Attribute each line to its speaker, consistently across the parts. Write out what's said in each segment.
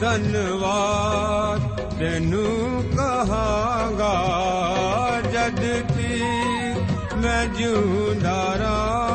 Speaker 1: ਧੰਨਵਾਦ ਤੈਨੂੰ ਕਹਾਂਗਾ ਜਦ ਤੀਕ ਮੈਂ ਜਿਉਂਦਾ ਰਾਂਗਾ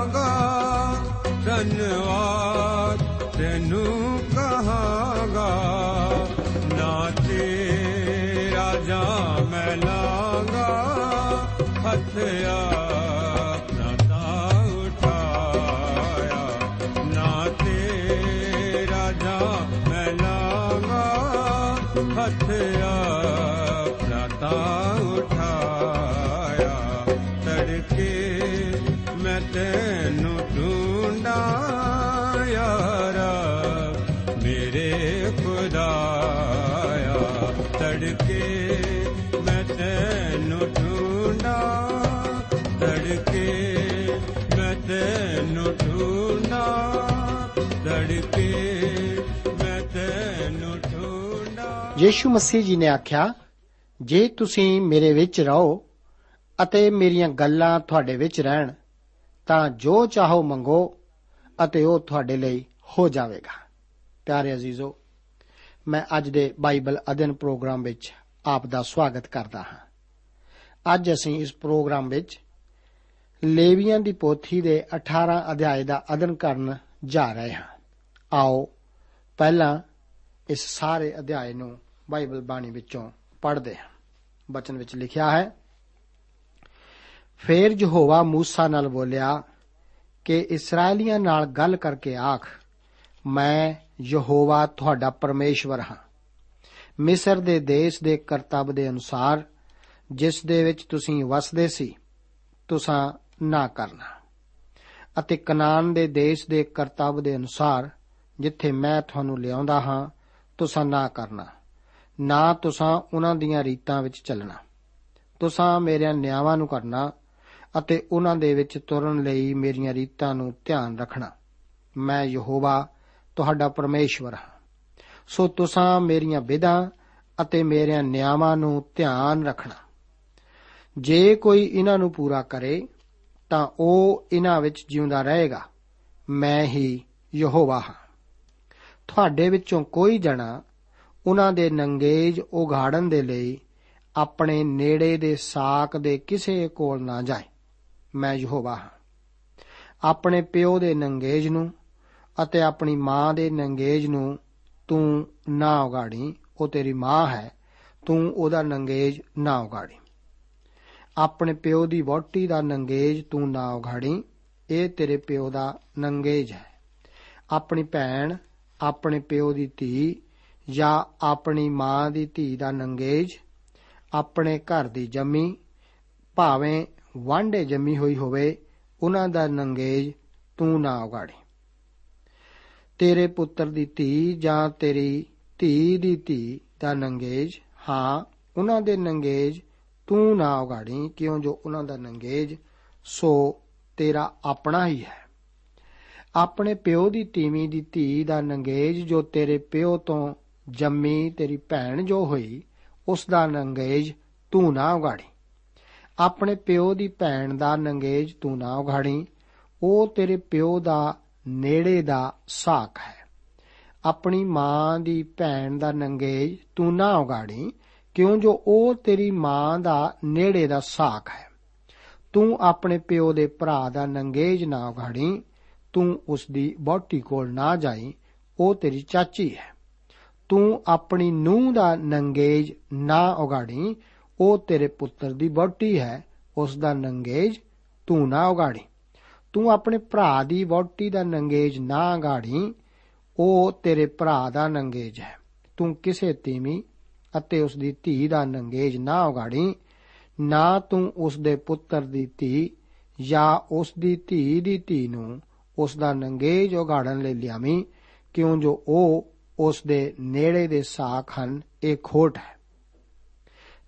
Speaker 1: ਤੜਕੇ ਮੈਂ ਤੈਨੂੰ ਢੂੰਡਾਂ
Speaker 2: ਯੀਸ਼ੂ ਮਸੀਹ ਜੀ ਨੇ ਆਖਿਆ ਜੇ ਤੁਸੀਂ ਮੇਰੇ ਵਿੱਚ ਰਹੋ ਅਤੇ ਮੇਰੀਆਂ ਗੱਲਾਂ ਤੁਹਾਡੇ ਵਿੱਚ ਰਹਿਣ ਤਾਂ ਜੋ ਚਾਹੋ ਮੰਗੋ ਅਤੇ ਉਹ ਤੁਹਾਡੇ ਲਈ ਹੋ ਜਾਵੇਗਾ ਪਿਆਰੇ ਅਜ਼ੀਜ਼ੋ ਮੈਂ ਅੱਜ ਦੇ ਬਾਈਬਲ ਅਧਿਨ ਪ੍ਰੋਗਰਾਮ ਵਿੱਚ ਆਪ ਦਾ ਸਵਾਗਤ ਕਰਦਾ ਹਾਂ ਅੱਜ ਅਸੀਂ ਇਸ ਪ੍ਰੋਗਰਾਮ ਵਿੱਚ ਲੇਵੀਆਂ ਦੀ ਪੋਥੀ ਦੇ 18 ਅਧਿਆਏ ਦਾ ਅਧਿਨ ਕਰਨ ਜਾ ਰਹੇ ਹਾਂ ਆਓ, ਪਹਿਲਾਂ ਇਸ ਸਾਰੇ ਅਧਿਆਏ ਨੂੰ ਬਾਈਬਲ ਬਾਣੀ ਵਿੱਚੋਂ ਪੜ੍ਹਦੇ ਹਾਂ। ਬਚਨ ਵਿੱਚ ਲਿਖਿਆ ਹੈ, ਫੇਰ ਯਹੋਵਾ موسی ਨਾਲ ਬੋਲਿਆ, ਕਿ ਇਸرائیਲੀਆਂ ਨਾਲ ਗੱਲ ਕਰਕੇ ਆਖ, ਮੈਂ ਯਹੋਵਾ ਤੁਹਾਡਾ ਪਰਮੇਸ਼ਵਰ ਹਾਂ। ਮਿਸਰ ਦੇ ਦੇਸ਼ ਦੇ ਕਰਤੱਵ ਦੇ ਅਨੁਸਾਰ, ਜਿਸ ਦੇ ਵਿੱਚ ਤੁਸੀਂ ਵਸਦੇ ਸੀ, ਤੁਸੀਂ ਨਾ ਕਰਨਾ। ਅਤੇ ਕਨਾਨ ਦੇ ਦੇਸ਼ ਦੇ ਕਰਤੱਵ ਦੇ ਅਨੁਸਾਰ ਜਿੱਥੇ ਮੈਂ ਤੁਹਾਨੂੰ ਲਿਆਉਂਦਾ ਹਾਂ, ਤੁਸੀਂ ਨਾ ਕਰਨਾ। ਨਾ ਤੁਸੀਂ ਉਹਨਾਂ ਦੀਆਂ ਰੀਤਾਂ ਵਿੱਚ ਚੱਲਣਾ। ਤੁਸੀਂ ਮੇਰਿਆਂ ਨਿਆਵਾਂ ਨੂੰ ਕਰਨਾ ਅਤੇ ਉਹਨਾਂ ਦੇ ਵਿੱਚ ਤੁਰਨ ਲਈ ਮੇਰੀਆਂ ਰੀਤਾਂ ਨੂੰ ਧਿਆਨ ਰੱਖਣਾ। ਮੈਂ ਯਹੋਵਾ, ਤੁਹਾਡਾ ਪਰਮੇਸ਼ਵਰ ਹਾਂ। ਸੋ ਤੁਸੀਂ ਮੇਰੀਆਂ ਵਿਧਾਂ ਅਤੇ ਮੇਰਿਆਂ ਨਿਆਵਾਂ ਨੂੰ ਧਿਆਨ ਰੱਖਣਾ। ਜੇ ਕੋਈ ਇਹਨਾਂ ਨੂੰ ਪੂਰਾ ਕਰੇ, ਤਾਂ ਉਹ ਇਹਨਾਂ ਵਿੱਚ ਜਿਉਂਦਾ ਰਹੇਗਾ। ਮੈਂ ਹੀ ਯਹੋਵਾ ਹਾਂ। ਤੁਹਾਡੇ ਵਿੱਚੋਂ ਕੋਈ ਜਣਾ ਉਹਨਾਂ ਦੇ ਨੰਗੇਜ ਉਘਾੜਨ ਦੇ ਲਈ ਆਪਣੇ ਨੇੜੇ ਦੇ ਸਾਕ ਦੇ ਕਿਸੇ ਕੋਲ ਨਾ ਜਾਏ। ਮੈਂ ਯਹੋਵਾ ਹਾਂ। ਆਪਣੇ ਪਿਓ ਦੇ ਨੰਗੇਜ ਨੂੰ ਅਤੇ ਆਪਣੀ ਮਾਂ ਦੇ ਨੰਗੇਜ ਨੂੰ ਤੂੰ ਨਾ ਉਗਾੜੀ ਉਹ ਤੇਰੀ ਮਾਂ ਹੈ, ਤੂੰ ਉਹਦਾ ਨੰਗੇਜ ਨਾ ਉਗਾੜੀ ਆਪਣੇ ਪਿਓ ਦੀ ਵੋਟੀ ਦਾ ਨੰਗੇਜ ਤੂੰ ਨਾ ਉਗਾੜੀ ਇਹ ਤੇਰੇ ਪਿਓ ਦਾ ਨੰਗੇਜ ਹੈ। ਆਪਣੀ ਭੈਣ ਆਪਣੇ ਪਿਓ ਦੀ ਧੀ ਜਾਂ ਆਪਣੀ ਮਾਂ ਦੀ ਧੀ ਦਾ ਨੰਗੇਜ, ਆਪਣੇ ਘਰ ਦੀ ਜੰਮੀ, ਭਾਵੇਂ ਵਾਂਡੇ ਜੰਮੀ ਹੋਈ ਹੋਵੇ, ਉਹਨਾਂ ਦਾ ਨੰਗੇਜ ਤੂੰ ਨਾ ਉਗਾੜੀ। ਤੇਰੇ ਪੁੱਤਰ ਦੀ ਧੀ ਜਾਂ ਤੇਰੀ ਧੀ ਦੀ ਧੀ ਦਾ ਨੰਗੇਜ, ਹਾਂ, ਉਹਨਾਂ ਦੇ ਨੰਗੇਜ ਤੂੰ ਨਾ ਉਗਾੜੀ, ਕਿਉਂ ਜੋ ਉਹਨਾਂ ਦਾ ਨੰਗੇਜ, ਸੋ ਤੇਰਾ ਆਪਣਾ ਹੀ ਹੈ। ਆਪਣੇ ਪਿਓ ਦੀ ਤੀਵੀਂ ਦੀ ਧੀ ਦਾ ਨੰਗੇਜ ਜੋ ਤੇਰੇ ਪਿਓ ਤੋਂ ਜੰਮੀ ਤੇਰੀ ਭੈਣ ਜੋ ਹੋਈ, ਉਸ ਦਾ ਨੰਗੇਜ ਤੂੰ ਨਾ ਉਗਾੜੀ ਆਪਣੇ ਪਿਓ ਦੀ ਭੈਣ ਦਾ ਨੰਗੇਜ ਤੂੰ ਨਾ ਉਗਾੜੀ ਉਹ ਤੇਰੇ ਪਿਓ ਦਾ ਨੇੜੇ ਦਾ ਸਾਖ ਹੈ। ਆਪਣੀ ਮਾਂ ਦੀ ਭੈਣ ਦਾ ਨੰਗੇਜ ਤੂੰ ਨਾ ਉਗਾੜੀ ਕਿਉਂ ਜੋ ਉਹ ਤੇਰੀ ਮਾਂ ਦਾ ਨੇੜੇ ਦਾ ਸਾਖ ਹੈ। ਤੂੰ ਆਪਣੇ ਪਿਓ ਦੇ ਭਰਾ ਦਾ ਨੰਗੇਜ ਨਾ ਉਗਾੜੀ ਤੂੰ ਉਸ ਦੀ ਬੋਟੀ ਕੋਲ ਨਾ ਜਾਈ, ਉਹ ਤੇਰੀ ਚਾਚੀ ਹੈ। ਤੂੰ ਆਪਣੀ ਨੂੰਹ ਦਾ ਨੰਗੇਜ ਨਾ ਉਗਾੜੀ, ਉਹ ਤੇਰੇ ਪੁੱਤਰ ਦੀ ਬੋਟੀ ਹੈ, ਉਸ ਦਾ ਨੰਗੇਜ ਤੂੰ ਨਾ ਉਗਾੜੀ। ਤੂੰ ਆਪਣੇ ਭਰਾ ਦੀ ਵੋਟੀ ਦਾ ਨੰਗੇਜ ਨਾ ਗਾੜੀ ਉਹ ਤੇਰੇ ਭਰਾ ਦਾ ਨੰਗੇਜ ਹੈ। ਤੂੰ ਕਿਸੇ ਤੀਵੀਂ ਅਤੇ ਉਸ ਦੀ ਧੀ ਦਾ ਨੰਗੇਜ ਨਾ ਉਗਾੜੀ, ਨਾ ਤੂੰ ਉਸ ਦੇ ਪੁੱਤਰ ਦੀ ਧੀ ਜਾਂ ਉਸ ਦੀ ਧੀ ਦੀ ਧੀ ਨੂੰ ਉਸ ਦਾ ਨੰਗੇਜ ਉਗਾੜਨ ਲਈ ਲਿਆਵੀਂ, ਕਿਉਂ ਜੋ ਉਹ ਉਸ ਦੇ ਨੇੜੇ ਦੇ ਸਾਖ ਹਨ, ਇਹ ਖੋਟ ਹੈ।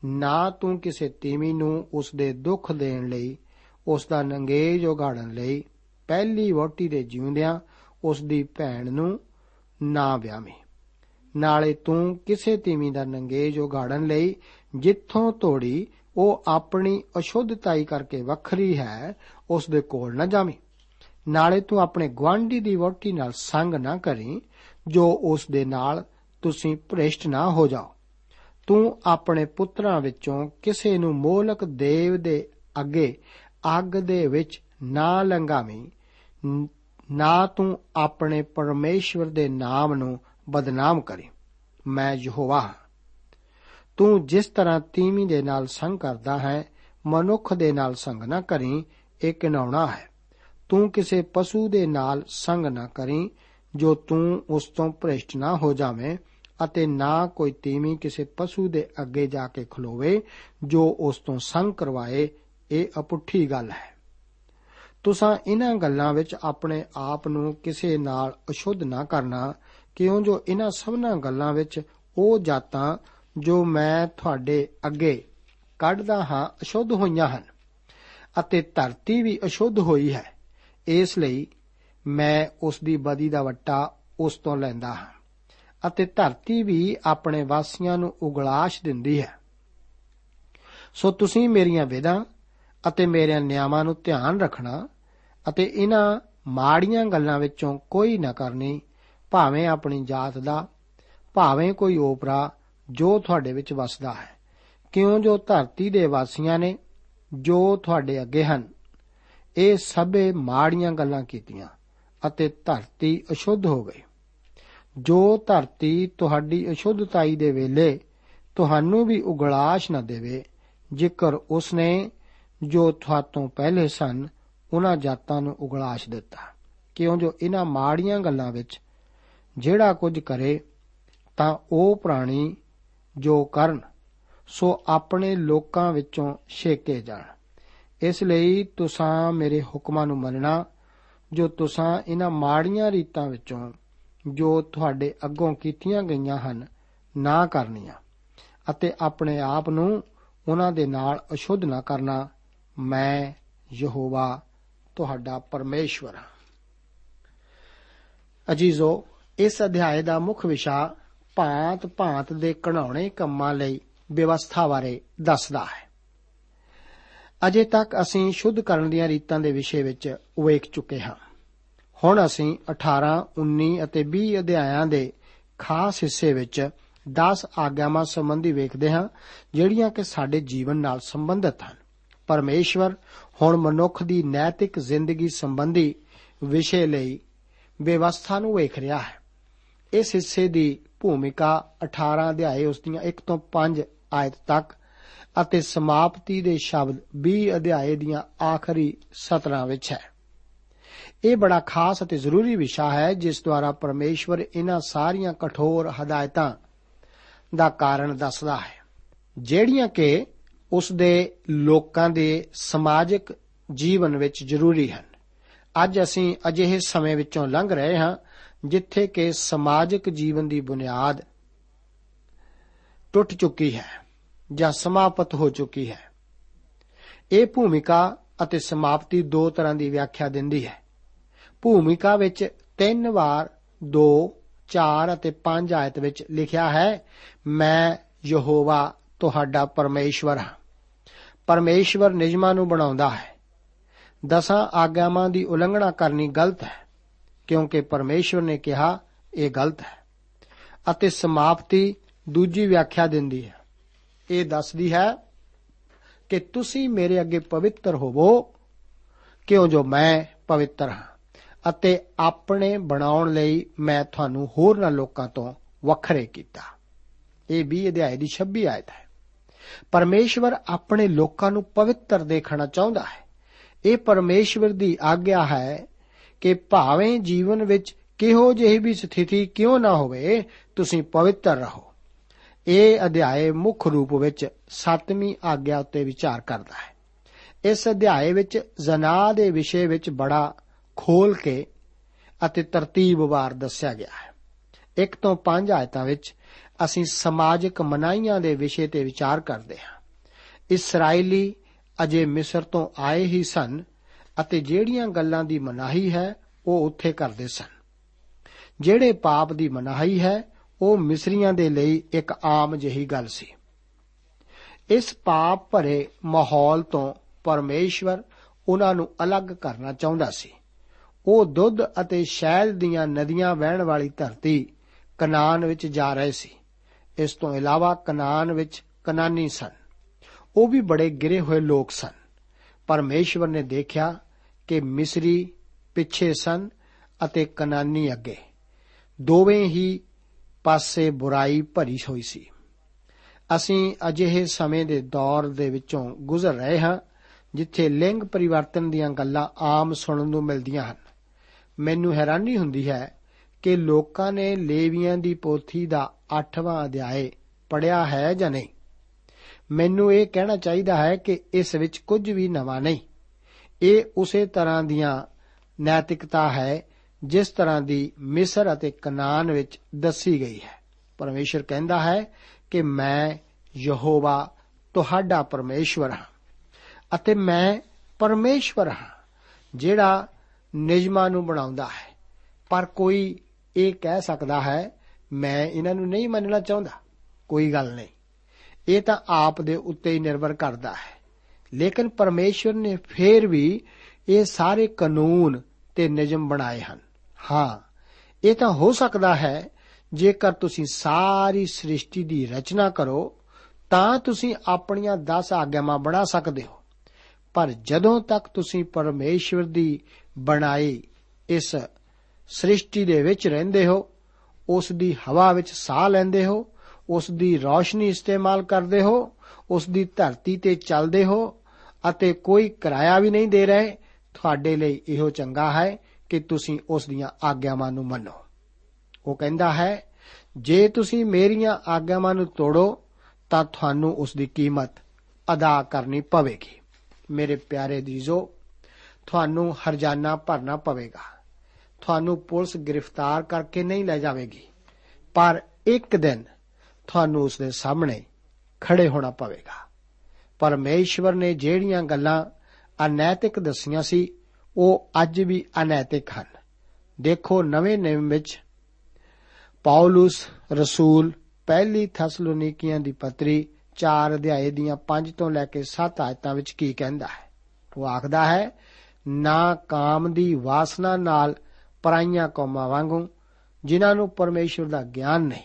Speaker 2: ਨਾ ਤੂੰ ਕਿਸੇ ਤੀਵੀਂ ਨੂੰ ਉਸ ਦੇ ਦੁੱਖ ਦੇਣ ਲਈ ਉਸ ਦਾ ਨੰਗੇਜ ਉਗਾੜਨ ਲਈ ਪਹਿਲੀ ਵੋਟੀ ਦੇ ਜਿਉਂਦਿਆਂ ਉਸ ਦੀ ਭੈਣ ਨੂੰ ਨਾ ਵਿਆਵੇਂ। ਨਾਲੇ ਤੂੰ ਕਿਸੇ ਤੀਵੀਂ ਦਾ ਨੰਗੇਜ ਉਗਾੜਨ ਲਈ ਜਿੱਥੋਂ ਤੋੜੀ ਉਹ ਆਪਣੀ ਅਸ਼ੁੱਧਤਾਈ ਕਰਕੇ ਵੱਖਰੀ ਹੈ ਉਸ ਦੇ ਕੋਲ ਨਾ ਜਾਵੇਂ। ਨਾਲੇ ਤੂੰ ਆਪਣੇ ਗਵਾਂਢੀ ਦੀ ਵੋਟੀ ਨਾਲ ਸੰਗ ਨਾ ਕਰੀ, ਜੋ ਉਸ ਦੇ ਨਾਲ ਤੁਸੀਂ ਭ੍ਰਿਸ਼ਟ ਨਾ ਹੋ ਜਾਓ। ਤੂੰ ਆਪਣੇ ਪੁੱਤਰਾਂ ਵਿੱਚੋਂ ਕਿਸੇ ਨੂੰ ਮੋਲਕ ਦੇਵ ਦੇ ਅੱਗੇ ਅੱਗ ਦੇ ਵਿੱਚ ਨਾ ਲੰਘਾਵੀਂ। ਨਾ ਤੂੰ ਆਪਣੇ ਪਰਮੇਸ਼ਵਰ ਦੇ ਨਾਮ ਨੂੰ ਬਦਨਾਮ ਕਰੀ। ਮੈਂ ਯਹੋਵਾ ਹਾਂ। ਤੂੰ ਜਿਸ ਤਰ੍ਹਾਂ ਤੀਵੀਂ ਦੇ ਨਾਲ ਸੰਗ ਕਰਦਾ ਹੈ, ਮਨੁੱਖ ਦੇ ਨਾਲ ਸੰਗ ਨਾ ਕਰੀ, ਇਹ ਕਿਨਾਉਣਾ ਹੈ। ਤੂੰ ਕਿਸੇ ਪਸ਼ੂ ਦੇ ਨਾਲ ਸੰਗ ਨਾ ਕਰੀ, ਜੋ ਤੂੰ ਉਸ ਤੋਂ ਭ੍ਰਿਸ਼ਟ ਨਾ ਹੋ ਜਾਵੇਂ ਅਤੇ ਨਾ ਕੋਈ ਤੀਵੀਂ ਕਿਸੇ ਪਸ਼ੂ ਦੇ ਅੱਗੇ ਜਾ ਕੇ ਖਲੋਵੇ, ਜੋ ਉਸ ਤੋਂ ਸੰਗ ਕਰਵਾਏ, ਇਹ ਅਪੁੱਠੀ ਗੱਲ ਹੈ। ਤੁਸੀਂ ਇਹਨਾਂ ਗੱਲਾਂ ਵਿੱਚ ਆਪਣੇ ਆਪ ਨੂੰ ਕਿਸੇ ਨਾਲ ਅਸ਼ੁੱਧ ਨਾ ਕਰਨਾ, ਕਿਉਂ ਜੋ ਇਹਨਾਂ ਸਭਨਾਂ ਗੱਲਾਂ ਵਿੱਚ ਉਹ ਜਾਤਾਂ ਜੋ ਮੈਂ ਤੁਹਾਡੇ ਅੱਗੇ ਕੱਢਦਾ ਹਾਂ ਅਸ਼ੁੱਧ ਹੋਈਆਂ ਹਨ ਅਤੇ ਧਰਤੀ ਵੀ ਅਸ਼ੁੱਧ ਹੋਈ ਹੈ। ਇਸ ਲਈ ਮੈਂ ਉਸ ਦੀ ਬਦੀ ਦਾ ਵੱਟਾ ਉਸ ਤੋਂ ਲੈਂਦਾ ਹਾਂ ਅਤੇ ਧਰਤੀ ਵੀ ਆਪਣੇ ਵਾਸੀਆਂ ਨੂੰ ਉਗਲਾਸ਼ ਦਿੰਦੀ ਹੈ। ਸੋ ਤੁਸੀਂ ਮੇਰੀਆਂ ਵਿਧਾਂ ਅਤੇ ਮੇਰੇ ਨਿਯਮਾਂ ਨੂੰ ਧਿਆਨ ਰੱਖਣਾ ਅਤੇ ਇਹਨਾਂ ਮਾੜੀਆਂ ਗੱਲਾਂ ਵਿੱਚੋਂ ਕੋਈ ਨਾ ਕਰਨੀ, ਭਾਵੇਂ ਆਪਣੀ ਜਾਤ ਦਾ, ਭਾਵੇਂ ਕੋਈ ਓਪਰਾ ਜੋ ਤੁਹਾਡੇ ਵਿੱਚ ਵਸਦਾ ਹੈ। ਕਿਉਂ ਜੋ ਧਰਤੀ ਦੇ ਵਾਸੀਆਂ ਨੇ, ਜੋ ਤੁਹਾਡੇ ਅੱਗੇ ਹਨ। ਇਹ ਸਭੇ ਮਾੜੀਆਂ ਗੱਲਾਂ ਕੀਤੀਆਂ ਅਤੇ ਧਰਤੀ ਅਸ਼ੁੱਧ ਹੋ ਗਈ। ਜੋ ਧਰਤੀ ਤੁਹਾਡੀ ਅਸ਼ੁੱਧਤਾਈ ਦੇ ਵੇਲੇ ਤੁਹਾਨੂੰ ਵੀ ਉਗਲਾਸ਼ ਨਾ ਦੇਵੇ, ਜੇਕਰ ਉਸਨੇ ਜੋ ਤੁਹਾਤੋਂ ਪਹਿਲੇ ਸਨ, ਉਹਨਾਂ ਜਾਤਾਂ ਨੂੰ ਉਗਲਾਸ਼ ਦਿੱਤਾ। ਕਿਉਂ ਜੋ ਇਹਨਾਂ ਮਾੜੀਆਂ ਗੱਲਾਂ ਵਿੱਚ ਜਿਹੜਾ ਕੁਝ ਕਰੇ, ਤਾਂ ਉਹ ਪ੍ਰਾਣੀ ਜੋ ਕਰਨ, ਸੋ ਆਪਣੇ ਲੋਕਾਂ ਵਿੱਚੋਂ ਛੇਕੇ ਜਾਣ। ਇਸ ਲਈ ਤੁਸੀਂ ਮੇਰੇ ਹੁਕਮਾਂ ਨੂੰ ਮੰਨਣਾ, ਜੋ ਤੁਸੀਂ ਇਹਨਾਂ ਮਾੜੀਆਂ ਰੀਤਾਂ ਵਿੱਚੋਂ ਜੋ ਤੁਹਾਡੇ ਅੱਗੋਂ ਕੀਤੀਆਂ ਗਈਆਂ ਹਨ, ਨਾ ਕਰਨੀਆਂ ਅਤੇ ਆਪਣੇ ਆਪ ਨੂੰ ਉਹਨਾਂ ਦੇ ਨਾਲ ਅਸ਼ੁੱਧ ਨਾ ਕਰਨਾ, ਮੈਂ ਯਹੋਵਾ ਤੁਹਾਡਾ ਪਰਮੇਸ਼ਵਰ ਹਾਂ। ਅਜੀਜ਼ੋ, ਇਸ ਅਧਿਆਏ ਦਾ ਮੁੱਖ ਵਿਸ਼ਾ ਭਾਂਤ-ਭਾਂਤ ਦੇ ਕਢਾਉਣੇ ਕੰਮਾਂ ਲਈ ਵਿਵਸਥਾ ਬਾਰੇ ਦੱਸਦਾ ਹੈ। ਅਜੇ ਤੱਕ ਅਸੀਂ ਸ਼ੁੱਧ ਕਰਨ ਦੀਆਂ ਰੀਤਾਂ ਦੇ ਵਿਸ਼ੇ ਵਿੱਚ ਵੇਖ ਚੁੱਕੇ ਹਾਂ। ਹੁਣ ਅਸੀਂ 18, 19 ਅਤੇ 20 ਅਧਿਆਇਆਂ ਦੇ ਖਾਸ ਹਿੱਸੇ ਵਿੱਚ 10 ਆਗਿਆਵਾਂ ਸੰਬੰਧੀ ਵੇਖਦੇ ਹਾਂ ਜਿਹੜੀਆਂ ਕਿ ਸਾਡੇ ਜੀਵਨ ਨਾਲ ਸੰਬੰਧਿਤ ਹਨ। ਪਰਮੇਸ਼ਵਰ ਹੁਣ ਮਨੁੱਖ ਦੀ ਨੈਤਿਕ ਜ਼ਿੰਦਗੀ ਸੰਬੰਧੀ ਵਿਸ਼ੇ ਲਈ ਵਿਵਸਥਾ ਨੂੰ ਵੇਖ ਰਿਹਾ ਹੈ। ਇਸ ਹਿੱਸੇ ਦੀ ਭੂਮਿਕਾ 18 ਅਧਿਆਏ ਉਸ ਦੀਆਂ 1 ਤੋਂ 5 ਆਇਤ ਤੱਕ ਅਤੇ ਸਮਾਪਤੀ ਦੇ ਸ਼ਬਦ 20 ਅਧਿਆਏ ਦੀਆਂ ਆਖਰੀ 17 ਵਿੱਚ ਹੈ। ਇਹ ਬੜਾ ਖਾਸ ਅਤੇ ਜ਼ਰੂਰੀ ਵਿਸ਼ਾ ਹੈ, ਜਿਸ ਦੁਆਰਾ ਪਰਮੇਸ਼ਵਰ ਇਹਨਾਂ ਸਾਰੀਆਂ ਕਠੋਰ ਹਦਾਇਤਾਂ ਦਾ ਕਾਰਨ ਦੱਸਦਾ ਹੈ, ਜਿਹੜੀਆਂ ਕਿ ਉਸ ਦੇ ਲੋਕਾਂ ਦੇ ਸਮਾਜਿਕ ਜੀਵਨ ਵਿੱਚ ਜ਼ਰੂਰੀ ਹਨ। ਅੱਜ ਅਸੀਂ ਅਜਿਹੇ ਸਮੇਂ ਵਿੱਚੋਂ ਲੰਘ ਰਹੇ ਹਾਂ, ਜਿੱਥੇ ਕਿ ਸਮਾਜਿਕ ਜੀਵਨ ਦੀ ਬੁਨਿਆਦ ਟੁੱਟ ਚੁੱਕੀ ਹੈ। ਜਾਂ ਸਮਾਪਤ ਹੋ ਚੁੱਕੀ ਹੈ। ਇਹ ਭੂਮਿਕਾ ਅਤੇ ਸਮਾਪਤੀ ਦੋ ਤਰ੍ਹਾਂ ਦੀ ਵਿਆਖਿਆ ਦਿੰਦੀ ਹੈ। ਭੂਮਿਕਾ ਵਿੱਚ ਤਿੰਨ ਵਾਰ 2 4 ਅਤੇ 5 ਆਇਤ ਵਿੱਚ ਲਿਖਿਆ ਹੈ, ਮੈਂ ਯਹੋਵਾ ਤੁਹਾਡਾ ਪਰਮੇਸ਼ਵਰ ਹਾਂ। ਪਰਮੇਸ਼ਵਰ ਨਿਯਮਾਂ ਨੂੰ ਬਣਾਉਂਦਾ ਹੈ। ਦਸਾਂ ਆਗਿਆਵਾਂ ਦੀ ਉਲੰਘਣਾ ਕਰਨੀ ਗਲਤ ਹੈ, ਕਿਉਂਕਿ ਪਰਮੇਸ਼ਵਰ ਨੇ ਕਿਹਾ, ਇਹ ਗਲਤ ਹੈ। ਅਤੇ ਸਮਾਪਤੀ ਦੂਜੀ ਵਿਆਖਿਆ ਦਿੰਦੀ ਹੈ। ਇਹ ਦੱਸਦੀ ਹੈ ਕਿ ਤੁਸੀਂ ਮੇਰੇ ਅੱਗੇ ਪਵਿੱਤਰ ਹੋਵੋ, ਕਿਉਂ ਜੋ ਮੈਂ ਪਵਿੱਤਰ ਹਾਂ, ਅਤੇ ਆਪਣੇ ਬਣਾਉਣ ਲਈ ਮੈਂ ਤੁਹਾਨੂੰ ਹੋਰਨਾਂ ਲੋਕਾਂ ਤੋਂ ਵੱਖਰੇ ਕੀਤਾ। ਇਹ 20 ਅਧਿਆਏ ਦੀ 26 ਆਇਤ ਹੈ। ਪਰਮੇਸ਼ਵਰ ਆਪਣੇ ਲੋਕਾਂ ਨੂੰ ਪਵਿੱਤਰ ਦੇਖਣਾ ਚਾਹੁੰਦਾ ਹੈ। ਇਹ ਪਰਮੇਸ਼ਵਰ ਦੀ ਆਗਿਆ ਹੈ ਕਿ ਭਾਵੇਂ ਜੀਵਨ ਵਿੱਚ ਕਿਹੋ ਜਿਹੀ ਵੀ ਸਥਿਤੀ ਕਿਉਂ ਨਾ ਹੋਵੇ, ਤੁਸੀਂ ਪਵਿੱਤਰ ਰਹੋ। ਇਹ ਅਧਿਆਏ ਮੁੱਖ ਰੂਪ ਵਿੱਚ 7ਵੀਂ ਆਗਿਆ ਉੱਤੇ ਵਿਚਾਰ ਕਰਦਾ ਹੈ। ਇਸ ਅਧਿਆਏ ਵਿੱਚ ਜ਼ਨਾ ਦੇ ਵਿਸ਼ੇ ਵਿੱਚ ਬੜਾ ਖੋਲ ਕੇ ਅਤੇ ਤਰਤੀਬਵਾਰ ਦੱਸਿਆ ਗਿਆ ਹੈ। 1 ਤੋਂ 5 ਆਇਤਾਂ ਵਿੱਚ ਅਸੀਂ ਸਮਾਜਿਕ ਮਨਾਈਆਂ ਦੇ ਵਿਸ਼ੇ ਤੇ ਵਿਚਾਰ ਕਰਦੇ ਹਾਂ। ਇਸرائیਲੀ ਅਜੇ ਮਿਸਰ ਤੋਂ ਆਏ ਹੀ ਸਨ ਅਤੇ ਜਿਹੜੀਆਂ ਗੱਲਾਂ ਦੀ ਮਨਾਹੀ ਹੈ ਉਹ ਉੱਥੇ ਕਰਦੇ ਸਨ। ਜਿਹੜੇ ਪਾਪ ਦੀ ਮਨਾਹੀ ਹੈ ਉਹ ਮਿਸਰੀਆਂ ਦੇ ਲਈ ਇੱਕ ਆਮ ਜਿਹੀ ਗੱਲ ਸੀ। ਇਸ ਪਾਪ ਭਰੇ ਮਾਹੌਲ ਤੋਂ ਪਰਮੇਸ਼ਵਰ ਉਹਨਾਂ ਨੂੰ ਅਲੱਗ ਕਰਨਾ ਚਾਹੁੰਦਾ ਸੀ। ਉਹ ਦੁੱਧ ਅਤੇ ਸ਼ਹਿਦ ਦੀਆਂ ਨਦੀਆਂ ਵਹਿਣ ਵਾਲੀ ਧਰਤੀ ਕਨਾਨ ਵਿੱਚ ਜਾ ਰਹੇ ਸੀ। ਇਸ ਤੋਂ ਇਲਾਵਾ ਕਨਾਨ ਵਿੱਚ ਕਨਾਨੀ ਸਨ। ਉਹ ਵੀ ਬੜੇ ਗਿਰੇ ਹੋਏ ਲੋਕ ਸਨ। ਪਰਮੇਸ਼ਵਰ ਨੇ ਦੇਖਿਆ ਕਿ ਮਿਸਰੀ ਪਿੱਛੇ ਸਨ ਅਤੇ ਕਨਾਨੀ ਅੱਗੇ। ਦੋਵੇਂ ਹੀ ਪਾਸੇ ਬੁਰਾਈ ਭਰੀ ਹੋਈ ਸੀ। ਅਸੀਂ ਅਜਿਹੇ ਸਮੇਂ ਦੇ ਦੌਰ ਦੇ ਵਿੱਚੋਂ ਗੁਜ਼ਰ ਰਹੇ ਹਾਂ, ਜਿੱਥੇ ਲਿੰਗ ਪਰਿਵਰਤਨ ਦੀਆਂ ਗੱਲਾਂ ਆਮ ਸੁਣਨ ਨੂੰ ਮਿਲਦੀਆਂ ਹਨ। ਮੈਨੂੰ ਹੈਰਾਨੀ ਹੁੰਦੀ ਹੈ ਕਿ ਲੋਕਾਂ ਨੇ ਲੇਵੀਆਂ ਦੀ ਪੋਥੀ ਦਾ 8ਵਾਂ ਅਧਿਆਏ ਪੜਿਆ ਹੈ ਜਾਂ ਨਹੀਂ। ਮੈਨੂੰ ਇਹ ਕਹਿਣਾ ਚਾਹੀਦਾ ਹੈ ਕਿ ਇਸ ਵਿੱਚ ਕੁਝ ਵੀ ਨਵਾਂ ਨਹੀਂ। ਇਹ ਉਸੇ ਤਰ੍ਹਾਂ ਦੀਆਂ ਨੈਤਿਕਤਾ ਹੈ ਜਿਸ ਤਰ੍ਹਾਂ ਦੀ ਮਿਸਰ ਅਤੇ ਕਨਾਨ ਵਿੱਚ ਦੱਸੀ ਗਈ ਹੈ। ਪਰਮੇਸ਼ਰ ਕਹਿੰਦਾ ਹੈ ਕਿ ਮੈਂ ਯਹੋਵਾ ਤੁਹਾਡਾ ਪਰਮੇਸ਼ਵਰ ਹਾਂ ਅਤੇ ਮੈਂ ਪਰਮੇਸ਼ਵਰ ਹਾਂ, ਜਿਹੜਾ ਨਿਯਮਾਂ ਨੂੰ ਬਣਾਉਂਦਾ ਹੈ। ਪਰ ਕੋਈ ਇਹ ਕਹਿ ਸਕਦਾ ਹੈ, ਮੈਂ ਇਹਨਾਂ ਨੂੰ ਨਹੀਂ ਮੰਨਣਾ ਚਾਹੁੰਦਾ। ਕੋਈ ਗੱਲ ਨਹੀਂ। ਇਹ ਤਾਂ ਆਪ ਦੇ ਉੱਤੇ ਹੀ ਨਿਰਭਰ ਕਰਦਾ ਹੈ। ਲੇਕਿਨ ਪਰਮੇਸ਼ਵਰ ਨੇ ਫੇਰ ਵੀ ਇਹ ਸਾਰੇ ਕਾਨੂੰਨ ਤੇ ਨਿਯਮ ਬਣਾਏ ਹਨ। ਹਾਂ, ਇਹ ਤਾਂ ਹੋ ਸਕਦਾ ਹੈ, ਜੇਕਰ ਤੁਸੀਂ ਸਾਰੀ ਸ੍ਰਿਸ਼ਟੀ ਦੀ ਰਚਨਾ ਕਰੋ, ਤਾਂ ਤੁਸੀਂ ਆਪਣੀਆਂ 10 ਆਗਿਆਵਾਂ ਬਣਾ ਸਕਦੇ ਹੋ। ਪਰ ਜਦੋਂ ਤੱਕ ਤੁਸੀਂ ਪਰਮੇਸ਼ਵਰ ਦੀ ਬਣਾਈ ਇਸ ਸ੍ਰਿਸ਼ਟੀ ਦੇ ਵਿੱਚ ਰਹਿੰਦੇ ਹੋ, ਉਸ ਦੀ ਹਵਾ ਵਿੱਚ ਸਾਹ ਲੈਂਦੇ ਹੋ, ਉਸ ਦੀ ਰੌਸ਼ਨੀ ਇਸਤੇਮਾਲ ਕਰਦੇ ਹੋ, ਉਸ ਦੀ ਧਰਤੀ ਤੇ ਚੱਲਦੇ ਹੋ, ਅਤੇ ਕੋਈ ਕਿਰਾਇਆ ਵੀ ਨਹੀਂ ਦੇ ਰਹੇ, ਤੁਹਾਡੇ ਲਈ ਇਹੋ ਚੰਗਾ ਹੈ ਕਿ ਤੁਸੀਂ ਉਸ ਦੀਆਂ ਆਗਿਆਵਾਂ ਨੂੰ ਮੰਨੋ। ਉਹ ਕਹਿੰਦਾ ਹੈ, ਜੇ ਤੁਸੀਂ ਮੇਰੀਆਂ ਆਗਿਆਵਾਂ ਨੂੰ ਤੋੜੋ, ਤਾਂ ਤੁਹਾਨੂੰ ਉਸ ਦੀ ਕੀਮਤ ਅਦਾ ਕਰਨੀ ਪਵੇਗੀ। ਮੇਰੇ ਪਿਆਰੇ ਦੀਜੋ, ਤੁਹਾਨੂੰ ਹਰਜਾਨਾ ਭਰਨਾ ਪਵੇਗਾ। ਤੁਹਾਨੂੰ ਪੁਲਿਸ ਗ੍ਰਿਫਤਾਰ ਕਰਕੇ ਨਹੀਂ ਲੈ ਜਾਵੇਗੀ, ਪਰ ਇੱਕ ਦਿਨ ਤੁਹਾਨੂੰ ਉਸ ਦੇ ਸਾਹਮਣੇ ਖੜੇ ਹੋਣਾ ਪਵੇਗਾ। ਪਰਮੇਸ਼ਵਰ ਨੇ ਜਿਹੜੀਆਂ ਗੱਲਾਂ ਅਨੈਤਿਕ ਦਸੀਆਂ ਸੀ ਉਹ ਅੱਜ ਵੀ ਅਨੈਤਿਕ ਹਨ। ਦੇਖੋ ਨਵੇਂ ਨਿਯਮ ਵਿੱਚ ਪੌਲਸ ਰਸੂਲ ਪਹਿਲੀ ਥੈਸਲੋਨੀਕੀਆਂ ਦੀ ਪੱਤਰੀ 4 ਅਧਿਆਏ ਦੀਆਂ 5 ਤੋਂ ਲੈ ਕੇ 7 ਆਇਤਾਂ ਵਿੱਚ ਕੀ ਕਹਿੰਦਾ ਹੈ? ਉਹ ਆਖਦਾ ਹੈ, ਨਾ ਕਾਮ ਦੀ ਵਾਸਨਾ ਨਾਲ ਪਰਾਈਆਂ ਕੌਮਾਂ ਵਾਂਗੂ, ਜਿਨ੍ਹਾਂ ਨੂੰ ਪਰਮੇਸ਼ਵਰ ਦਾ ਗਿਆਨ ਨਹੀਂ,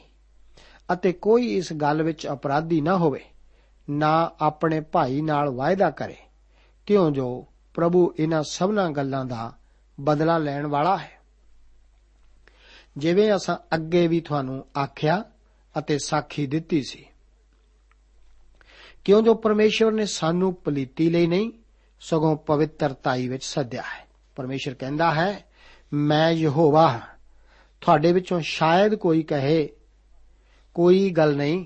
Speaker 2: ਅਤੇ ਕੋਈ ਇਸ ਗੱਲ ਵਿੱਚ ਅਪਰਾਧੀ ਨਾ ਹੋਵੇ, ਨਾ ਆਪਣੇ ਭਾਈ ਨਾਲ ਵਾਅਦਾ ਕਰੇ, ਕਿਉਂ ਜੋ ਪ੍ਰਭੂ ਇਹਨਾਂ ਸਭਨਾਂ ਗੱਲਾਂ ਦਾ ਬਦਲਾ ਲੈਣ ਵਾਲਾ ਹੈ। ਜਿਵੇਂ ਅਸਾਂ ਅੱਗੇ ਵੀ ਤੁਹਾਨੂੰ ਆਖਿਆ ਅਤੇ ਸਾਖੀ ਦਿੱਤੀ ਸੀ। ਕਿਉਂ ਜੋ ਪਰਮੇਸ਼ਵਰ ਨੇ ਸਾਨੂੰ ਪਲੀਤੀ ਲਈ ਨਹੀਂ, ਸਗੋਂ ਪਵਿੱਤਰਤਾਈ ਵਿੱਚ ਸੱਦਿਆ ਹੈ। ਪਰਮੇਸ਼ਰ ਕਹਿੰਦਾ ਹੈ, ਮੈਂ ਯਹੋਵਾ ਹਾਂ। ਤੁਹਾਡੇ ਵਿੱਚੋਂ ਸ਼ਾਇਦ ਕੋਈ ਕਹੇ, ਕੋਈ ਗੱਲ ਨਹੀਂ,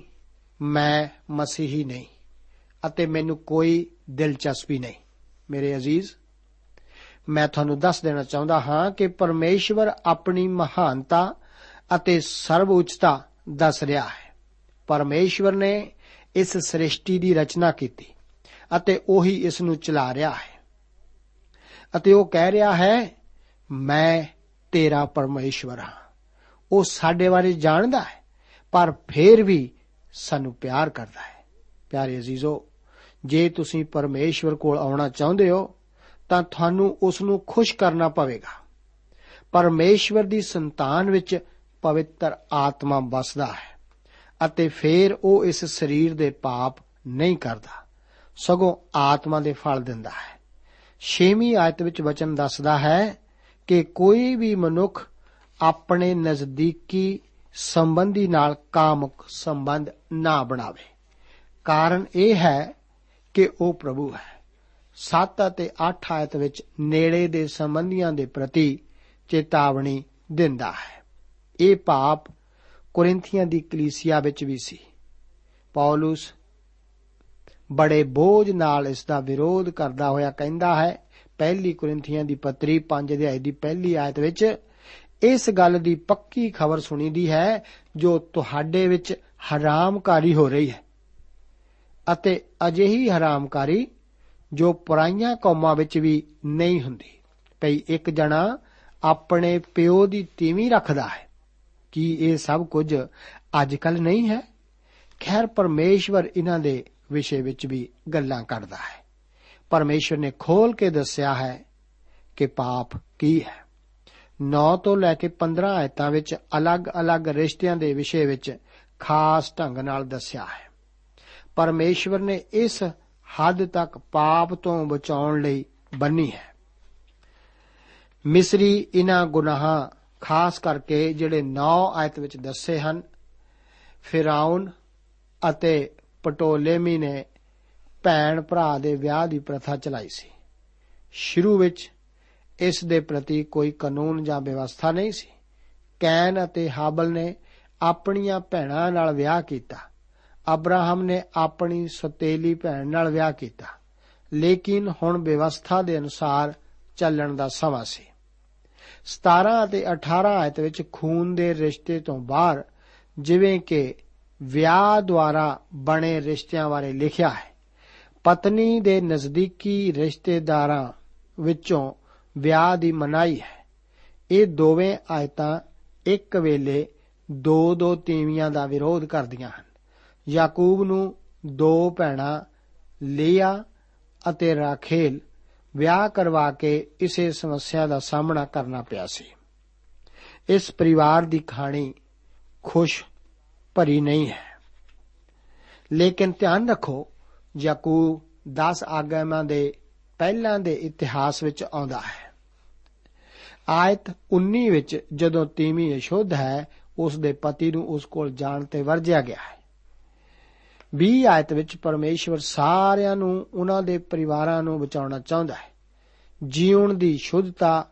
Speaker 2: ਮੈਂ ਮਸੀਹੀ ਨਹੀਂ, ਅਤੇ ਮੈਨੂੰ ਕੋਈ ਦਿਲਚਸਪੀ ਨਹੀਂ। ਮੇਰੇ ਅਜ਼ੀਜ਼, ਮੈਂ ਤੁਹਾਨੂੰ ਦੱਸ ਦੇਣਾ ਚਾਹੁੰਦਾ ਹਾਂ ਕਿ ਪਰਮੇਸ਼ਵਰ ਆਪਣੀ ਮਹਾਨਤਾ ਅਤੇ ਸਰਵ ਉੱਚਤਾ ਦੱਸ ਰਿਹਾ ਹੈ। ਪਰਮੇਸ਼ਵਰ ਨੇ ਇਸ ਸ੍ਰਿਸ਼ਟੀ ਦੀ ਰਚਨਾ ਕੀਤੀ ਅਤੇ ਉਹੀ ਇਸ ਨੂੰ ਚਲਾ ਰਿਹਾ ਹੈ। ਅਤੇ ਉਹ ਕਹਿ ਰਿਹਾ ਹੈ, ਮੈਂ ਤੇਰਾ ਪਰਮੇਸ਼ਵਰ ਹਾਂ। ਉਹ ਸਾਡੇ ਬਾਰੇ ਜਾਣਦਾ ਹੈ, ਪਰ ਫੇਰ ਵੀ ਸਾਨੂੰ ਪਿਆਰ ਕਰਦਾ ਹੈ। ਪਿਆਰੇ ਅਜ਼ੀਜ਼ੋ ਜੇ ਤੁਸੀਂ ਪਰਮੇਸ਼ਵਰ ਕੋਲ ਆਉਣਾ ਚਾਹੁੰਦੇ ਹੋ, ਤਾਂ ਤੁਹਾਨੂੰ ਉਸ ਨੂੰ ਖੁਸ਼ ਕਰਨਾ ਪਵੇਗਾ। ਪਰਮੇਸ਼ਵਰ ਦੀ ਸੰਤਾਨ ਵਿੱਚ ਪਵਿੱਤਰ ਆਤਮਾ ਵਸਦਾ ਹੈ ਅਤੇ ਫੇਰ ਉਹ ਇਸ ਸਰੀਰ ਦੇ ਪਾਪ ਨਹੀਂ ਕਰਦਾ, ਸਗੋਂ ਆਤਮਾ ਦੇ ਫਲ ਦਿੰਦਾ ਹੈ। 6ਵੀਂ ਆਇਤ ਵਿੱਚ ਵਚਨ ਦੱਸਦਾ ਹੈ ਕਿ ਕੋਈ ਵੀ ਮਨੁੱਖ ਆਪਣੇ ਨਜ਼ਦੀਕੀ ਸੰਬੰਧੀ ਨਾਲ ਕਾਮਕ ਸੰਬੰਧ ਨਾ ਬਣਾਵੇ। ਕਾਰਨ ਇਹ ਹੈ ਕਿ ਉਹ ਪ੍ਰਭੂ ਹੈ। 7 ਅਤੇ 8 ਆਇਤ ਵਿੱਚ ਨੇੜੇ ਦੇ ਸੰਬੰਧੀਆਂ ਦੇ ਪ੍ਰਤੀ ਚੇਤਾਵਨੀ ਦਿੰਦਾ ਹੈ। ਇਹ ਪਾਪ ਕੋਰਿੰਥੀਆਂ ਦੀ ਕਲੀਸਿਆ ਵਿੱਚ ਵੀ ਸੀ। ਪੌਲਸ ਬੜੇ ਬੋਝ ਨਾਲ ਇਸ ਦਾ ਵਿਰੋਧ ਕਰਦਾ ਹੋਇਆ ਕਹਿੰਦਾ ਹੈ, ਪਹਿਲੀ ਕੋਰਿੰਥੀਆਂ ਦੀ ਪੱਤਰੀ 5 ਅਧਿਆਇ ਦੀ ਪਹਿਲੀ ਆਇਤ ਵਿੱਚ ਇਸ ਗੱਲ ਦੀ ਪੱਕੀ ਖਬਰ ਸੁਣੀ ਦੀ ਹੈ ਜੋ ਤੁਹਾਡੇ ਵਿੱਚ ਹਰਾਮਕਾਰੀ ਹੋ ਰਹੀ ਹੈ। ਅਤੇ ਅਜਿਹੀ ਹਰਾਮਕਾਰੀ ਜੋ ਪਰਾਈਆਂ ਕੌਮਾਂ ਵਿੱਚ ਵੀ ਨਹੀਂ ਹੁੰਦੀ। ਭਈ ਇੱਕ ਜਣਾ ਆਪਣੇ ਪਿਓ ਦੀ ਤੀਵੀਂ ਰੱਖਦਾ ਹੈ। ਕੀ ਇਹ ਸਭ ਕੁਝ ਅੱਜ ਕੱਲ ਨਹੀਂ ਹੈ? ਖੈਰ, ਪਰਮੇਸ਼ਵਰ ਇਹਨਾਂ ਦੇ ਵਿਸ਼ੇ ਵਿੱਚ ਵੀ ਗੱਲਾਂ ਕਰਦਾ ਹੈ। ਪਰਮੇਸ਼ਵਰ ਨੇ ਖੋਲ ਕੇ ਦੱਸਿਆ ਹੈ ਕਿ ਪਾਪ ਕੀ ਹੈ। 9 ਤੋਂ ਲੈ ਕੇ 15 ਆਇਤਾਂ ਵਿੱਚ ਅਲੱਗ-ਅਲੱਗ ਰਿਸ਼ਤਿਆਂ ਦੇ ਵਿਸ਼ੇ ਵਿੱਚ ਖਾਸ ਢੰਗ ਨਾਲ ਦੱਸਿਆ ਹੈ। ਪਰਮੇਸ਼ਵਰ ਨੇ ਇਸ ਹੱਦ ਤੱਕ ਪਾਪ ਤੋਂ ਬਚਾਉਣ ਲਈ ਬੰਨੀ ਹੈ। ਮਿਸਰੀ ਇਹਨਾਂ ਗੁਨਾਹਾਂ, ਖਾਸ ਕਰਕੇ ਜਿਹੜੇ 9 ਆਇਤ ਵਿੱਚ ਦੱਸੇ ਹਨ, ਫਿਰਾਉਨ ਅਤੇ ਪਟੋਲੇਮੀ ਨੇ ਭੈਣ ਭਰਾ ਦੇ ਵਿਆਹ ਦੀ ਪ੍ਰਥਾ ਚਲਾਈ ਸੀ। ਸ਼ੁਰੂ ਵਿੱਚ ਇਸ ਦੇ ਪ੍ਰਤੀ ਕੋਈ ਕਾਨੂੰਨ ਜਾਂ ਵਿਵਸਥਾ ਨਹੀਂ ਸੀ। ਕੈਨ ਅਤੇ ਹਾਬਲ ਨੇ ਆਪਣੀਆਂ ਭੈਣਾਂ ਨਾਲ ਵਿਆਹ ਕੀਤਾ। ਅਬਰਾਹਮ ਨੇ ਆਪਣੀ ਸਤੇਲੀ ਭੈਣ ਨਾਲ ਵਿਆਹ ਕੀਤਾ, ਲੇਕਿਨ ਹੁਣ ਵਿਵਸਥਾ ਦੇ ਅਨੁਸਾਰ ਚੱਲਣ ਦਾ ਸਮਾਂ ਸੀ। 17 ਅਤੇ 18 ਆਇਤ ਵਿੱਚ ਖੂਨ ਦੇ ਰਿਸ਼ਤੇ ਤੋਂ ਬਾਹਰ ਜਿਵੇਂ ਕਿ ਵਿਆਹ ਦੁਆਰਾ ਬਣੇ ਰਿਸ਼ਤਿਆਂ ਬਾਰੇ ਲਿਖਿਆ ਹੈ, ਪਤਨੀ ਦੇ ਨਜ਼ਦੀਕੀ ਰਿਸ਼ਤੇਦਾਰਾਂ ਵਿੱਚੋਂ ਵਿਆਹ ਦੀ ਮਨਾਈ ਹੈ। ਇਹ ਦੋਵੇਂ ਆਇਤਾਂ ਇੱਕ ਵੇਲੇ ਦੋ ਦੋ ਤੀਵੀਆਂ ਦਾ ਵਿਰੋਧ ਕਰਦੀਆਂ ਹਨ। ਯਾਕੂਬ ਨੂੰ ਦੋ ਭੈਣਾਂ ਲੀਆ ਅਤੇ ਰਾਖੇਲ ਵਿਆਹ ਕਰਵਾ ਕੇ ਇਸੇ ਸਮੱਸਿਆ ਦਾ ਸਾਹਮਣਾ ਕਰਨਾ ਪਿਆ ਸੀ। ਇਸ ਪਰਿਵਾਰ ਦੀ ਕਹਾਣੀ ਖੁਸ਼ ਭਰੀ ਨਹੀਂ ਹੈ। ਲੇਕਿਨ ਧਿਆਨ ਰੱਖੋ, ਯਾਕੂਬ 10 ਆਗਮਾਂ ਦੇ ਪਹਿਲਾਂ ਦੇ ਇਤਿਹਾਸ ਵਿੱਚ ਆਉਂਦਾ ਹੈ। ਆਇਤ 19 ਵਿੱਚ ਜਦੋਂ ਤੀਵੀਂ ਯਸ਼ੋਧ ਹੈ, ਉਸ ਦੇ ਪਤੀ ਨੂੰ ਉਸ ਕੋਲ ਜਾਣ ਤੇ ਵਰਜਿਆ ਗਿਆ ਹੈ। 20 ਆਇਤ ਵਿੱਚ ਪਰਮੇਸ਼ਵਰ ਸਾਰਿਆਂ ਨੂੰ, ਉਹਨਾਂ ਦੇ ਪਰਿਵਾਰਾਂ ਨੂੰ ਬਚਾਉਣਾ ਚਾਹੁੰਦਾ ਹੈ। ਜੀਵਨ ਦੀ ਸ਼ੁੱਧਤਾ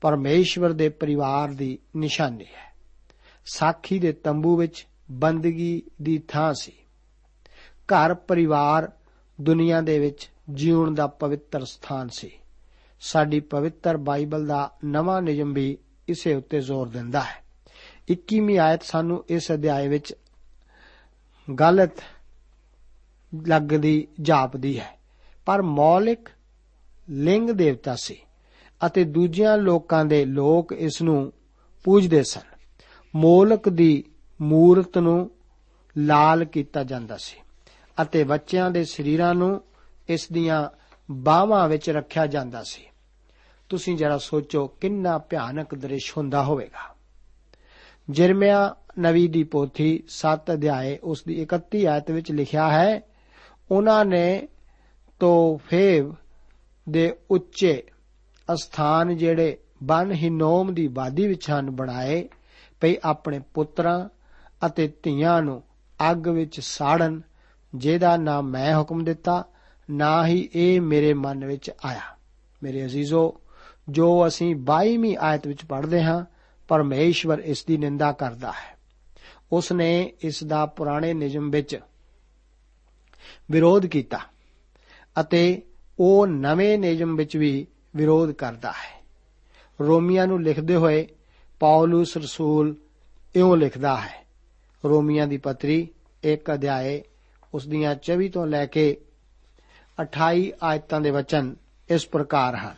Speaker 2: ਪਰਮੇਸ਼ਵਰ ਦੇ ਪਰਿਵਾਰ ਦੀ ਨਿਸ਼ਾਨੀ ਹੈ। ਸਾਖੀ ਦੇ ਤੰਬੂ ਵਿੱਚ ਬੰਦਗੀ ਦੀ ਥਾਂ ਸੀ। ਘਰ ਪਰਿਵਾਰ ਦੁਨੀਆ ਦੇ ਵਿੱਚ ਜੀਵਨ ਦਾ ਪਵਿੱਤਰ ਸਥਾਨ ਸੀ। ਸਾਡੀ ਪਵਿੱਤਰ ਬਾਈਬਲ ਦਾ ਨਵਾਂ ਨਿਯਮ ਵੀ ਇਸੇ ਉੱਤੇ ਜ਼ੋਰ ਦਿੰਦਾ ਹੈ। 21ਵੀਂ ਆਇਤ ਸਾਨੂੰ ਇਸ ਅਧਿਆਏ ਵਿੱਚ ਗਲਤ ਲੱਗਦੀ, ਜਾਪਦੀ ਹੈ। ਪਰ ਮੌਲਿਕ ਲਿੰਗ ਦੇਵਤਾ ਸੀ ਅਤੇ ਦੂਜਿਆਂ ਲੋਕਾਂ ਦੇ ਲੋਕ ਇਸ ਨੂੰ ਪੂਜਦੇ ਸਨ। ਮੋਲਕ ਦੀ ਮੂਰਤ ਨੂੰ ਲਾਲ ਕੀਤਾ ਜਾਂਦਾ ਸੀ ਅਤੇ ਬੱਚਿਆਂ ਦੇ ਸਰੀਰਾਂ ਨੂੰ ਇਸ ਦੀਆਂ ਬਾਹਾਂ ਵਿੱਚ ਰੱਖਿਆ ਜਾਂਦਾ ਸੀ। ਤੁਸੀਂ ਜਰਾ ਸੋਚੋ ਕਿੰਨਾ ਭਿਆਨਕ ਦ੍ਰਿਸ਼ ਹੁੰਦਾ ਹੋਵੇਗਾ। ਜਰਮਿਆ ਨਵੀ ਦੀ ਪੋਥੀ 7 ਅਧਿਆਏ ਉਸ ਦੀ 31 ਆਇਤ ਵਿੱਚ ਲਿਖਿਆ ਹੈ ਉਹਨਾਂ ਨੇ ਤੋਫੇਵ ਦੇ ਉੱਚੇ ਅਸਥਾਨ ਜਿਹੜੇ ਬਨ ਹਿਨੋਮ ਦੀ ਬਾਦੀ ਵਿੱਚ ਹਨ ਬਣਾਏ ਪਈ ਆਪਣੇ ਪੁੱਤਰਾਂ ਅਤੇ ਧੀਆਂ ਨੂੰ ਅੱਗ ਵਿੱਚ ਸਾੜਨ, ਜਿਹਦਾ ਨਾਮ ਮੈਂ ਹੁਕਮ ਦਿੱਤਾ, ਨਾ ਹੀ ਇਹ ਮੇਰੇ ਮਨ ਵਿੱਚ ਆਇਆ। ਮੇਰੇ ਅਜ਼ੀਜ਼ੋ, ਜੋ ਅਸੀਂ 22ਵੀਂ ਆਇਤ ਵਿੱਚ ਪੜ੍ਹਦੇ ਹਾਂ, ਪਰਮੇਸ਼ਵਰ ਇਸ ਦੀ ਨਿੰਦਾ ਕਰਦਾ ਹੈ। ਉਸ ਨੇ ਇਸ ਦਾ ਪੁਰਾਣੇ ਨਿਯਮ ਵਿੱਚ ਵਿਰੋਧ ਕੀਤਾ ਅਤੇ ਉਹ ਨਵੇਂ ਨਿਯਮ ਵਿੱਚ ਵੀ ਵਿਰੋਧ ਕਰਦਾ ਹੈ। ਰੋਮੀਆਂ ਨੂੰ ਲਿਖਦੇ ਹੋਏ ਪੌਲਸ ਰਸੂਲ ਇਉਂ ਲਿਖਦਾ ਹੈ, ਰੋਮੀਆਂ ਦੀ ਪਤਰੀ ਇੱਕ ਅਧਿਆਏ ਉਸ ਦੀਆਂ 24 ਤੋਂ ਲੈ ਕੇ 28 ਆਇਤਾਂ ਦੇ ਵਚਨ ਇਸ ਪ੍ਰਕਾਰ ਹਨ।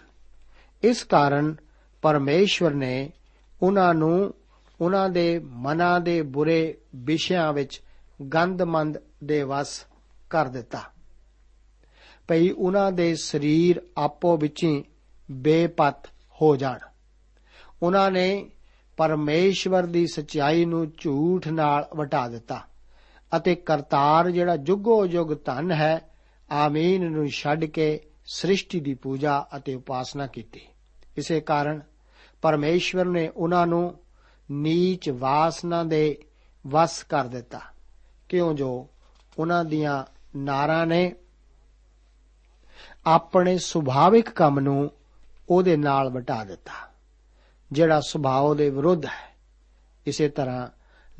Speaker 2: ਇਸ ਕਾਰਨ ਪਰਮੇਸ਼ਵਰ ਨੇ ਉਹਨਾਂ ਨੂੰ ਉਹਨਾਂ ਦੇ ਮਨਾਂ ਦੇ ਬੁਰੇ ਵਿਸ਼ਿਆਂ ਵਿੱਚ ਗੰਦਮੰਦ ਦੇ ਵਸ ਕਰ ਦਿੱਤਾ। ਭਈ ਉਹਨਾਂ ਦੇ ਸਰੀਰ ਆਪੋ ਵਿੱਚੀ ਬੇਪਤ ਹੋ ਜਾਣ। ਉਹਨਾਂ ਨੇ ਪਰਮੇਸ਼ਵਰ ਦੀ ਸਚਾਈ ਨੂੰ ਝੂਠ ਨਾਲ ਵਟਾ ਦਿੱਤਾ ਅਤੇ ਕਰਤਾਰ ਜਿਹੜਾ ਜੁਗੋ ਜੁਗ ਧਨ ਹੈ, ਆਮੀਨ ਨੂੰ ਛੱਡ ਕੇ ਸ੍ਰਿਸ਼ਟੀ ਦੀ ਪੂਜਾ ਅਤੇ ਉਪਾਸਨਾ ਕੀਤੀ। ਇਸੇ ਕਾਰਨ ਪਰਮੇਸ਼ਵਰ ਨੇ ਉਹਨਾਂ ਨੂੰ ਨੀਚ ਵਾਸਨਾ ਦੇ ਵਸ ਕਰ ਦਿੱਤਾ। ਕਿਉਂ ਜੋ ਉਹਨਾਂ ਦੀਆਂ ਨਾਰਾਂ ਨੇ ਆਪਣੇ ਸੁਭਾਵਿਕ ਕੰਮ ਨੂੰ ਉਹਦੇ ਨਾਲ ਵਟਾ ਦਿੱਤਾ। ਜਿਹੜਾ ਸੁਭਾਅ ਦੇ ਵਿਰੁੱਧ ਹੈ, ਇਸੇ ਤਰ੍ਹਾਂ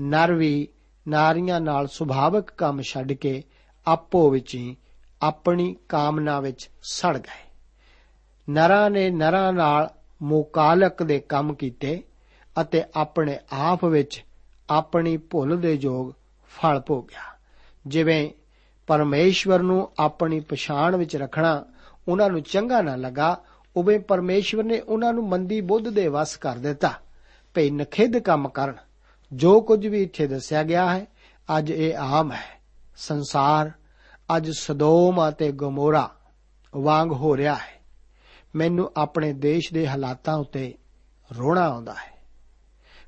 Speaker 2: ਨਰ ਵੀ ਨਾਰੀਆਂ ਨਾਲ ਸੁਭਾਵਿਕ ਕੰਮ ਛੱਡ ਕੇ ਆਪੋ ਵਿੱਚ ਹੀ ਆਪਣੀ ਕਾਮਨਾ ਵਿੱਚ ਸੜ ਗਏ। ਨਰਾਂ ਨੇ ਨਰਾਂ ਨਾਲ ਮੁਕਾਲਕ ਦੇ ਕੰਮ ਕੀਤੇ ਅਤੇ ਆਪਣੇ ਆਪ ਵਿੱਚ ਆਪਣੀ ਭੁੱਲ ਦੇ ਜੋਗ ਫਲ ਭੋਗਿਆ। ਜਿਵੇਂ ਪਰਮੇਸ਼ਵਰ ਨੂੰ ਆਪਣੀ ਪਛਾਣ ਵਿੱਚ ਰੱਖਣਾ ਉਹਨਾਂ ਨੂੰ ਚੰਗਾ ਨਾ ਲੱਗਾ, ਉਵੇਂ ਪਰਮੇਸ਼ਵਰ ਨੇ ਉਹਨਾਂ ਨੂੰ ਮੰਦੀ ਬੁੱਧ ਦੇ ਵਸ ਕਰ ਦਿੱਤਾ। ਭਈ ਨਖਿੱਧ ਕੰਮ ਕਰਨ। ਜੋ ਕੁਝ ਵੀ ਇੱਥੇ ਦੱਸਿਆ ਗਿਆ ਹੈ, ਅੱਜ ਇਹ ਆਮ ਹੈ। ਸੰਸਾਰ, ਅੱਜ ਸਦੋਮ ਅਤੇ ਗਮੋਰਾ ਵਾਂਗ ਹੋ ਰਿਹਾ ਹੈ। ਮੈਨੂੰ ਆਪਣੇ ਦੇਸ਼ ਦੇ ਹਾਲਾਤਾਂ ਉੱਤੇ ਰੋਣਾ ਆਉਂਦਾ ਹੈ।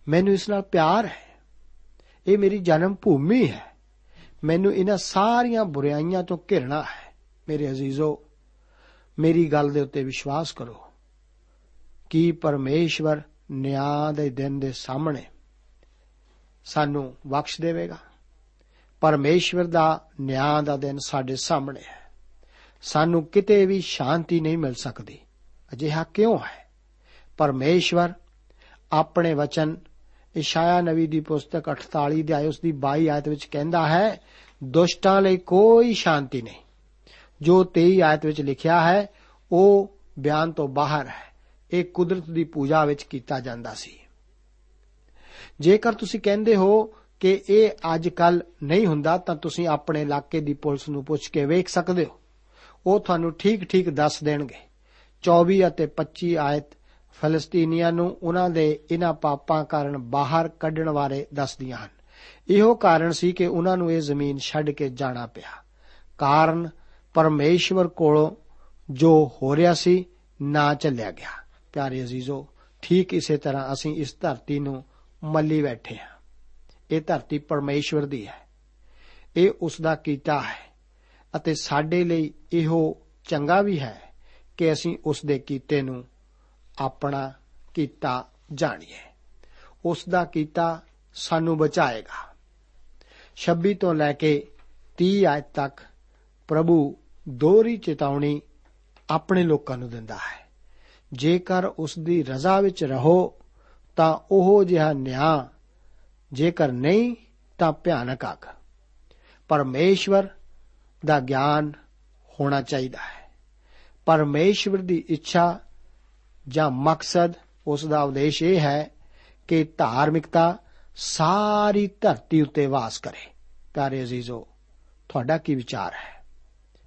Speaker 2: ਮੈਨੂੰ ਇਸ ਨਾਲ ਪਿਆਰ ਹੈ। ਇਹ ਮੇਰੀ ਜਨਮ ਭੂਮੀ ਹੈ। ਮੈਨੂੰ ਇਹਨਾਂ ਸਾਰੀਆਂ ਬੁਰਾਈਆਂ ਤੋਂ ਘਿਰਣਾ ਹੈ। ਮੇਰੇ ਅਜ਼ੀਜ਼ੋ, ਮੇਰੀ ਗੱਲ ਦੇ ਉੱਤੇ ਵਿਸ਼ਵਾਸ ਕਰੋ ਕਿ ਪਰਮੇਸ਼ਵਰ ਨਿਆਂ ਦੇ ਦਿਨ ਦੇ ਸਾਹਮਣੇ ਸਾਨੂੰ ਬਖਸ਼ ਦੇਵੇਗਾ। ਪਰਮੇਸ਼ਵਰ ਦਾ ਨਿਆਂ ਦਾ ਦਿਨ ਸਾਡੇ ਸਾਹਮਣੇ ਹੈ। ਸਾਨੂੰ ਕਿਤੇ ਵੀ ਸ਼ਾਂਤੀ ਨਹੀਂ ਮਿਲ ਸਕਦੀ। ਅਜਿਹਾ ਕਿਉਂ ਹੈ? ਪਰਮੇਸ਼ਵਰ ਆਪਣੇ ਵਚਨ ਇਸ਼ਾਇਆ ਨਵੀ ਦੀ ਪੁਸਤਕ 48 ਦੇ ਉਸ ਦੀ 22 ਆਇਤ ਵਿੱਚ ਕਹਿੰਦਾ ਹੈ, ਦੁਸ਼ਟਾਂ ਲਈ ਕੋਈ ਸ਼ਾਂਤੀ ਨਹੀਂ। ਜੋ 23 ਆਇਤ ਵਿੱਚ ਲਿਖਿਆ ਹੈ, ਉਹ ਬਿਆਨ ਤੋਂ ਬਾਹਰ ਹੈ। ਇਹ ਕੁਦਰਤ ਦੀ ਪੂਜਾ ਵਿੱਚ ਕੀਤਾ ਜਾਂਦਾ ਸੀ। ਜੇਕਰ ਤੁਸੀਂ ਕਹਿੰਦੇ ਹੋ ਕਿ ਇਹ ਅੱਜ ਕੱਲ ਨਹੀਂ ਹੁੰਦਾ, ਤਾਂ ਤੁਸੀਂ ਆਪਣੇ ਇਲਾਕੇ ਦੀ ਪੁਲਿਸ ਨੂੰ ਪੁੱਛ ਕੇ ਵੇਖ ਸਕਦੇ ਹੋ। ਉਹ ਤੁਹਾਨੂੰ ਠੀਕ-ਠੀਕ ਦੱਸ ਦੇਣਗੇ। 24 ਅਤੇ 25 ਆਇਤ ਫਲਸਤੀਨੀਆਂ ਨੂੰ ਉਹਨਾਂ ਦੇ ਇਹਨਾਂ ਪਾਪਾਂ ਕਾਰਨ ਬਾਹਰ ਕੱਢਣ ਬਾਰੇ ਦੱਸਦੀਆਂ ਹਨ। ਇਹੋ ਕਾਰਨ ਸੀ ਕਿ ਉਹਨਾਂ ਨੂੰ ਇਹ ਜ਼ਮੀਨ ਛੱਡ ਕੇ ਜਾਣਾ ਪਿਆ। ਕਾਰਨ ਪਰਮੇਸ਼ਵਰ ਕੋਲੋਂ ਜੋ ਹੋ ਰਿਹਾ ਸੀ, ਨਾ ਚੱਲਿਆ ਗਿਆ। ਪਿਆਰੇ ਅਜ਼ੀਜ਼ੋ, ਠੀਕ ਇਸੇ ਤਰ੍ਹਾਂ ਅਸੀਂ ਇਸ ਧਰਤੀ ਨੂੰ ਮੱਲੀ ਬੈਠੇ ਹਾਂ। ਇਹ ਧਰਤੀ ਪਰਮੇਸ਼ਵਰ ਦੀ ਹੈ। ਇਹ ਉਸ ਦਾ ਕੀਤਾ ਹੈ ਅਤੇ ਸਾਡੇ ਲਈ ਇਹੋ ਚੰਗਾ ਵੀ ਹੈ ਕਿ ਅਸੀਂ ਉਸ ਦੇ ਕੀਤੇ ਨੂੰ ਆਪਣਾ ਕੀਤਾ ਜਾਣੀਏ। ਉਸ ਦਾ ਕੀਤਾ ਸਾਨੂੰ ਬਚਾਏਗਾ। 26 ਤੋਂ ਲੈ ਕੇ 30 ਆਇਤ ਤੱਕ ਪ੍ਰਭੂ ਦੋਹਰੀ ਚੇਤਾਵਨੀ ਆਪਣੇ ਲੋਕਾਂ ਨੂੰ ਦਿੰਦਾ ਹੈ। ਜੇਕਰ ਉਸ ਦੀ ਰਜ਼ਾ ਵਿੱਚ ਰਹੋ, ਤਾਂ ਉਹ ਜਿਹਾ ਨਿਆਂ, ਜੇਕਰ ਨਹੀਂ, ਤਾਂ ਭਿਆਨਕ ਆਗ ਪਰਮੇਸ਼ਵਰ ਦਾ ਗਿਆਨ ਹੋਣਾ ਚਾਹੀਦਾ ਹੈ। ਪਰਮੇਸ਼ਵਰ ਦੀ ਇੱਛਾ ਜਾਂ ਮਕਸਦ, ਉਸ ਦਾ ਉਦੇਸ਼ ਇਹ ਹੈ ਕਿ ਧਾਰਮਿਕਤਾ ਸਾਰੀ ਧਰਤੀ ਉੱਤੇ ਵਾਸ ਕਰੇ। ਪਿਆਰੇ ਅਜ਼ੀਜ਼ੋ, ਤੁਹਾਡਾ ਕੀ ਵਿਚਾਰ ਹੈ?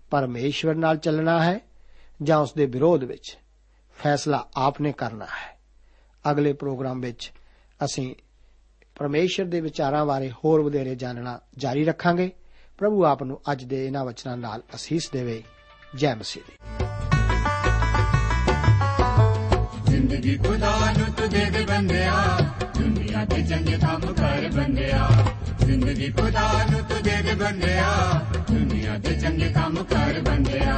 Speaker 2: ਪਰਮੇਸ਼ਵਰ ਨਾਲ ਚੱਲਣਾ ਹੈ ਜਾਂ ਉਸ ਦੇ ਵਿਰੋਧ ਵਿੱਚ? ਫੈਸਲਾ ਆਪਨੇ ਕਰਨਾ ਹੈ। ਅਗਲੇ ਪ੍ਰੋਗਰਾਮ ਵਿੱਚ ਅਸੀਂ ਪਰਮੇਸ਼ਰ ਦੇ ਵਿਚਾਰਾਂ ਬਾਰੇ ਹੋਰ ਵਧੇਰੇ ਜਾਣਨਾ ਜਾਰੀ ਰੱਖਾਂਗੇ। ਪ੍ਰਭੂ ਆਪ ਨੂੰ ਅੱਜ ਦੇ ਇਹਨਾਂ ਵਚਨਾਂ ਨਾਲ ਅਸੀਸ ਦੇਵੇ। ਜੈ ਮਸੀਹ ਦੀ।
Speaker 3: ਜ਼ਿੰਦਗੀ ਖੁਦਾ ਨੂੰ ਤੂੰ ਦੇ ਦੇ ਬੰਦਿਆ ਦੁਨੀਆ ਦੇ ਚੰਗੇ ਕੰਮ ਕਰ ਬੰਦਿਆ ਜ਼ਿੰਦਗੀ ਖੁਦਾ ਨੂੰ ਤੂੰ ਦੇ ਦੇ ਬੰਦਿਆ ਦੁਨੀਆ ਦੇ ਚੰਗੇ ਕੰਮ ਕਰ ਬੰਦਿਆ